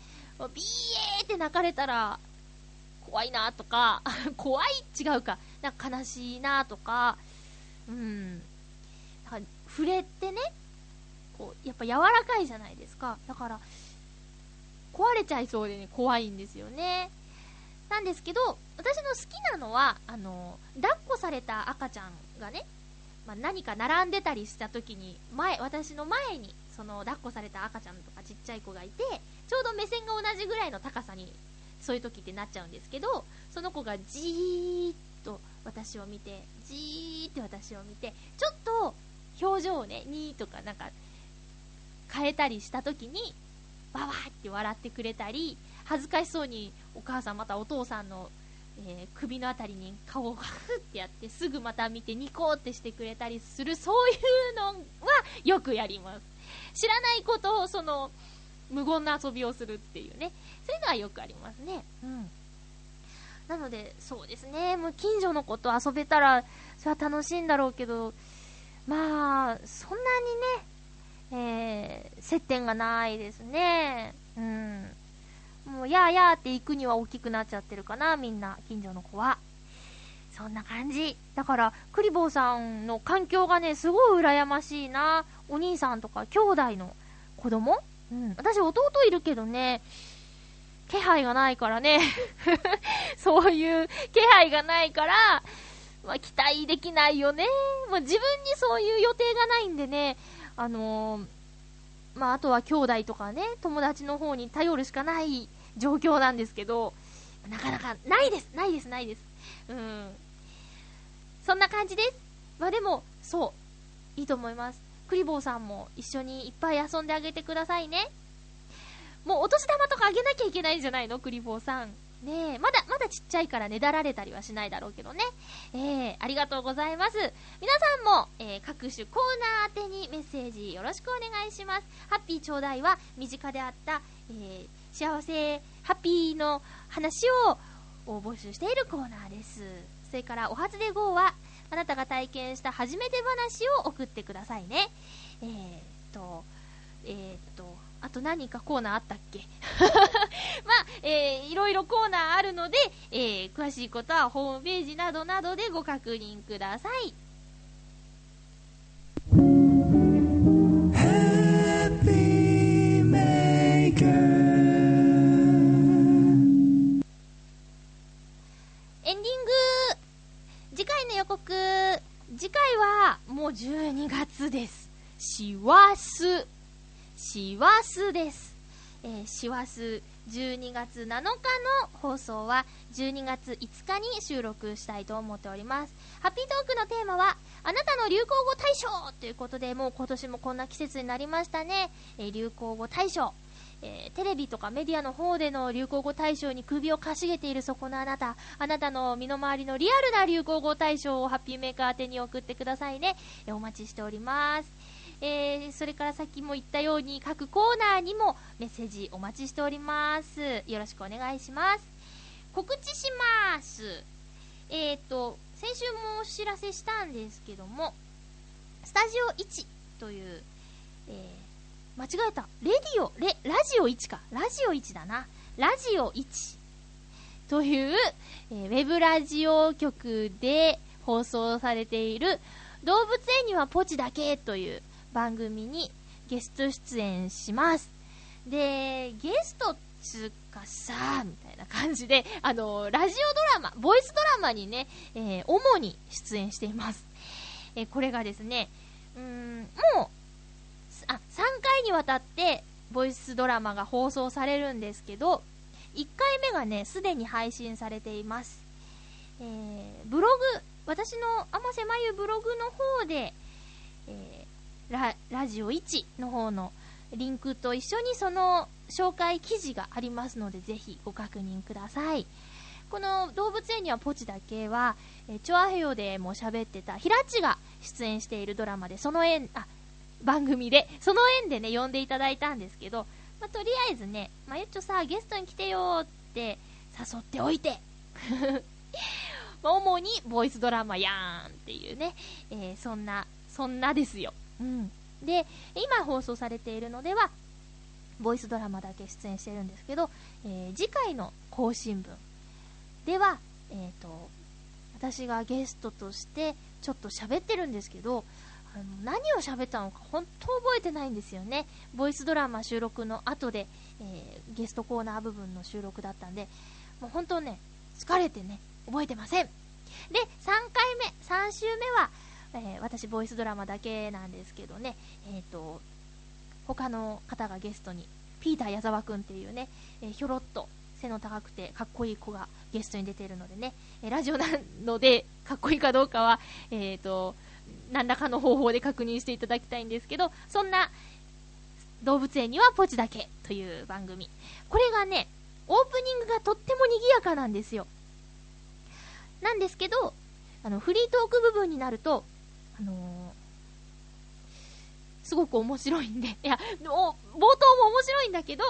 ビーって泣かれたら、怖いなとか、怖い違うか、なんか悲しいなとか、うん、なんか触れてね、こう、やっぱ柔らかいじゃないですか。だから、壊れちゃいそうでね、怖いんですよね。なんですけど、私の好きなのは、あの、抱っこされた赤ちゃんがね、まあ、何か並んでたりした時に、前、私の前に、その抱っこされた赤ちゃんとかちっちゃい子がいて、ちょうど目線が同じぐらいの高さに、そういう時ってなっちゃうんですけど、その子がじーっと私を見て、じーって私を見て、ちょっと表情をね、にーとかなんか変えたりした時に、わわって笑ってくれたり、恥ずかしそうにお母さんまたお父さんの、えー首のあたりに顔をふってやってすぐまた見てニコってしてくれたりするそういうのはよくやります。知らないことをその無言な遊びをするっていうね。そういうのはよくありますね。うん。なのでそうですね。もう近所の子と遊べたらそれは楽しいんだろうけどまあそんなにねえー接点がないですねうんもう、やーやーって行くには大きくなっちゃってるかな、みんな、近所の子は。そんな感じ。だから、クリボーさんの環境がね、すごい羨ましいな。お兄さんとか兄弟の子供？うん。私、弟いるけどね、気配がないからね。そういう気配がないから、まあ、期待できないよね。まあ、自分にそういう予定がないんでね、あのーまあ、あとは兄弟とかね、友達の方に頼るしかない状況なんですけど、なかなかないです、ないです、ないです。うん。そんな感じです。まあでも、そう、いいと思います。クリボーさんも一緒にいっぱい遊んであげてくださいね。もうお年玉とかあげなきゃいけないんじゃないのクリボーさん。ねえ、まだ、まだちっちゃいからねだられたりはしないだろうけどね。えー、ありがとうございます。皆さんも、えー、各種コーナー宛てにメッセージよろしくお願いします。ハッピーちょうだいは、身近であった、えー、幸せ、ハッピーの話を募集しているコーナーです。それから、お初で GO は、あなたが体験した初めて話を送ってくださいね。えー、っと、えー、っと、あと何かコーナーあったっけ？まあ、えー、いろいろコーナーあるので、えー、詳しいことはホームページなどなどでご確認ください。エンディング次回の予告次回はもう12月です。師走。師走です。えー、師走12月7日の放送は12月5日に収録したいと思っております。ハッピートークのテーマはあなたの流行語大賞ということでもう今年もこんな季節になりましたね。えー流行語大賞。えーテレビとかメディアの方での流行語大賞に首をかしげているそこのあなた、あなたの身の回りのリアルな流行語大賞をハッピーメーカー宛てに送ってくださいね。えーお待ちしております。えーそれからさっきも言ったように各コーナーにもメッセージお待ちしております。よろしくお願いします。告知します。えっ、と、先週もお知らせしたんですけども、スタジオ1という、えー間違えた。レディオ、レ、ラジオ1か。ラジオ1だな。ラジオ1という、えーウェブラジオ局で放送されている動物園にはポチだけという番組にゲスト出演します。で、ゲストっつうかさ、みたいな感じで、あの、ラジオドラマ、ボイスドラマにね、えー主に出演しています。えーこれがですね、うん、もう、あ、3回にわたって、ボイスドラマが放送されるんですけど、1回目がね、すでに配信されています。えーブログ、私の天瀬まゆブログの方で、えーラ、ラジオ1の方のリンクと一緒にその紹介記事がありますので、ぜひご確認ください。この動物園にはポチだけは、えチョアヘヨでも喋ってたヒラチが出演しているドラマで、その縁、あ、番組で、その縁でね、呼んでいただいたんですけど、まあ、とりあえずね、まゆっちょさ、ゲストに来てよって誘っておいて、ま主にボイスドラマやんっていうね、えーそんな、そんなですよ。うん。で、今放送されているのでは、ボイスドラマだけ出演してるんですけど、えー次回の更新分では、えー、と私がゲストとしてちょっと喋ってるんですけどあの何を喋ったのか本当覚えてないんですよねボイスドラマ収録の後で、えーゲストコーナー部分の収録だったんでもう本当ね疲れてね覚えてませんで3回目3週目は、えー私ボイスドラマだけなんですけどね。えっ、と他の方がゲストにピーター矢沢くんっていうね、えーひょろっと背の高くてかっこいい子がゲストに出てるのでね、えラジオなのでかっこいいかどうかは、えー、と何らかの方法で確認していただきたいんですけどそんな動物園にはポチだけという番組。これがねオープニングがとっても賑やかなんですよ。なんですけどあのフリートーク部分になるとあのーすごく面白いんで、いや、冒頭も面白いんだけど、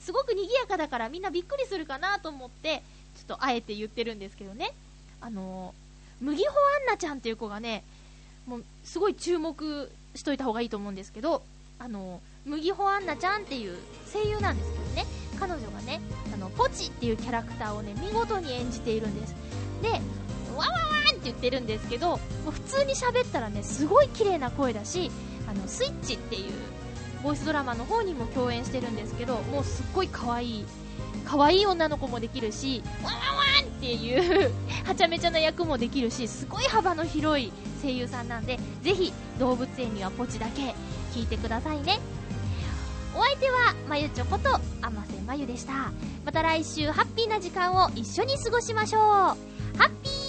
すごく賑やかだからみんなびっくりするかなと思って、ちょっとあえて言ってるんですけどね。あのー、麦穂アンナちゃんっていう子がね、もうすごい注目しといた方がいいと思うんですけど、あのー、麦穂アンナちゃんっていう声優なんですけどね、彼女がね、あの、ポチっていうキャラクターをね、見事に演じているんです。で、わわわ言ってるんですけど、普通に喋ったらね、すごい綺麗な声だし、あの、スイッチっていうボイスドラマの方にも共演してるんですけど、もうすっごい可愛い、可愛い女の子もできるし、わわわーんっていう、はちゃめちゃな役もできるし、すごい幅の広い声優さんなんで、ぜひ動物園にはポチだけ聞いてくださいね。お相手は、まゆちょこと、あませまゆでした。また来週、ハッピーな時間を一緒に過ごしましょう。ハッピー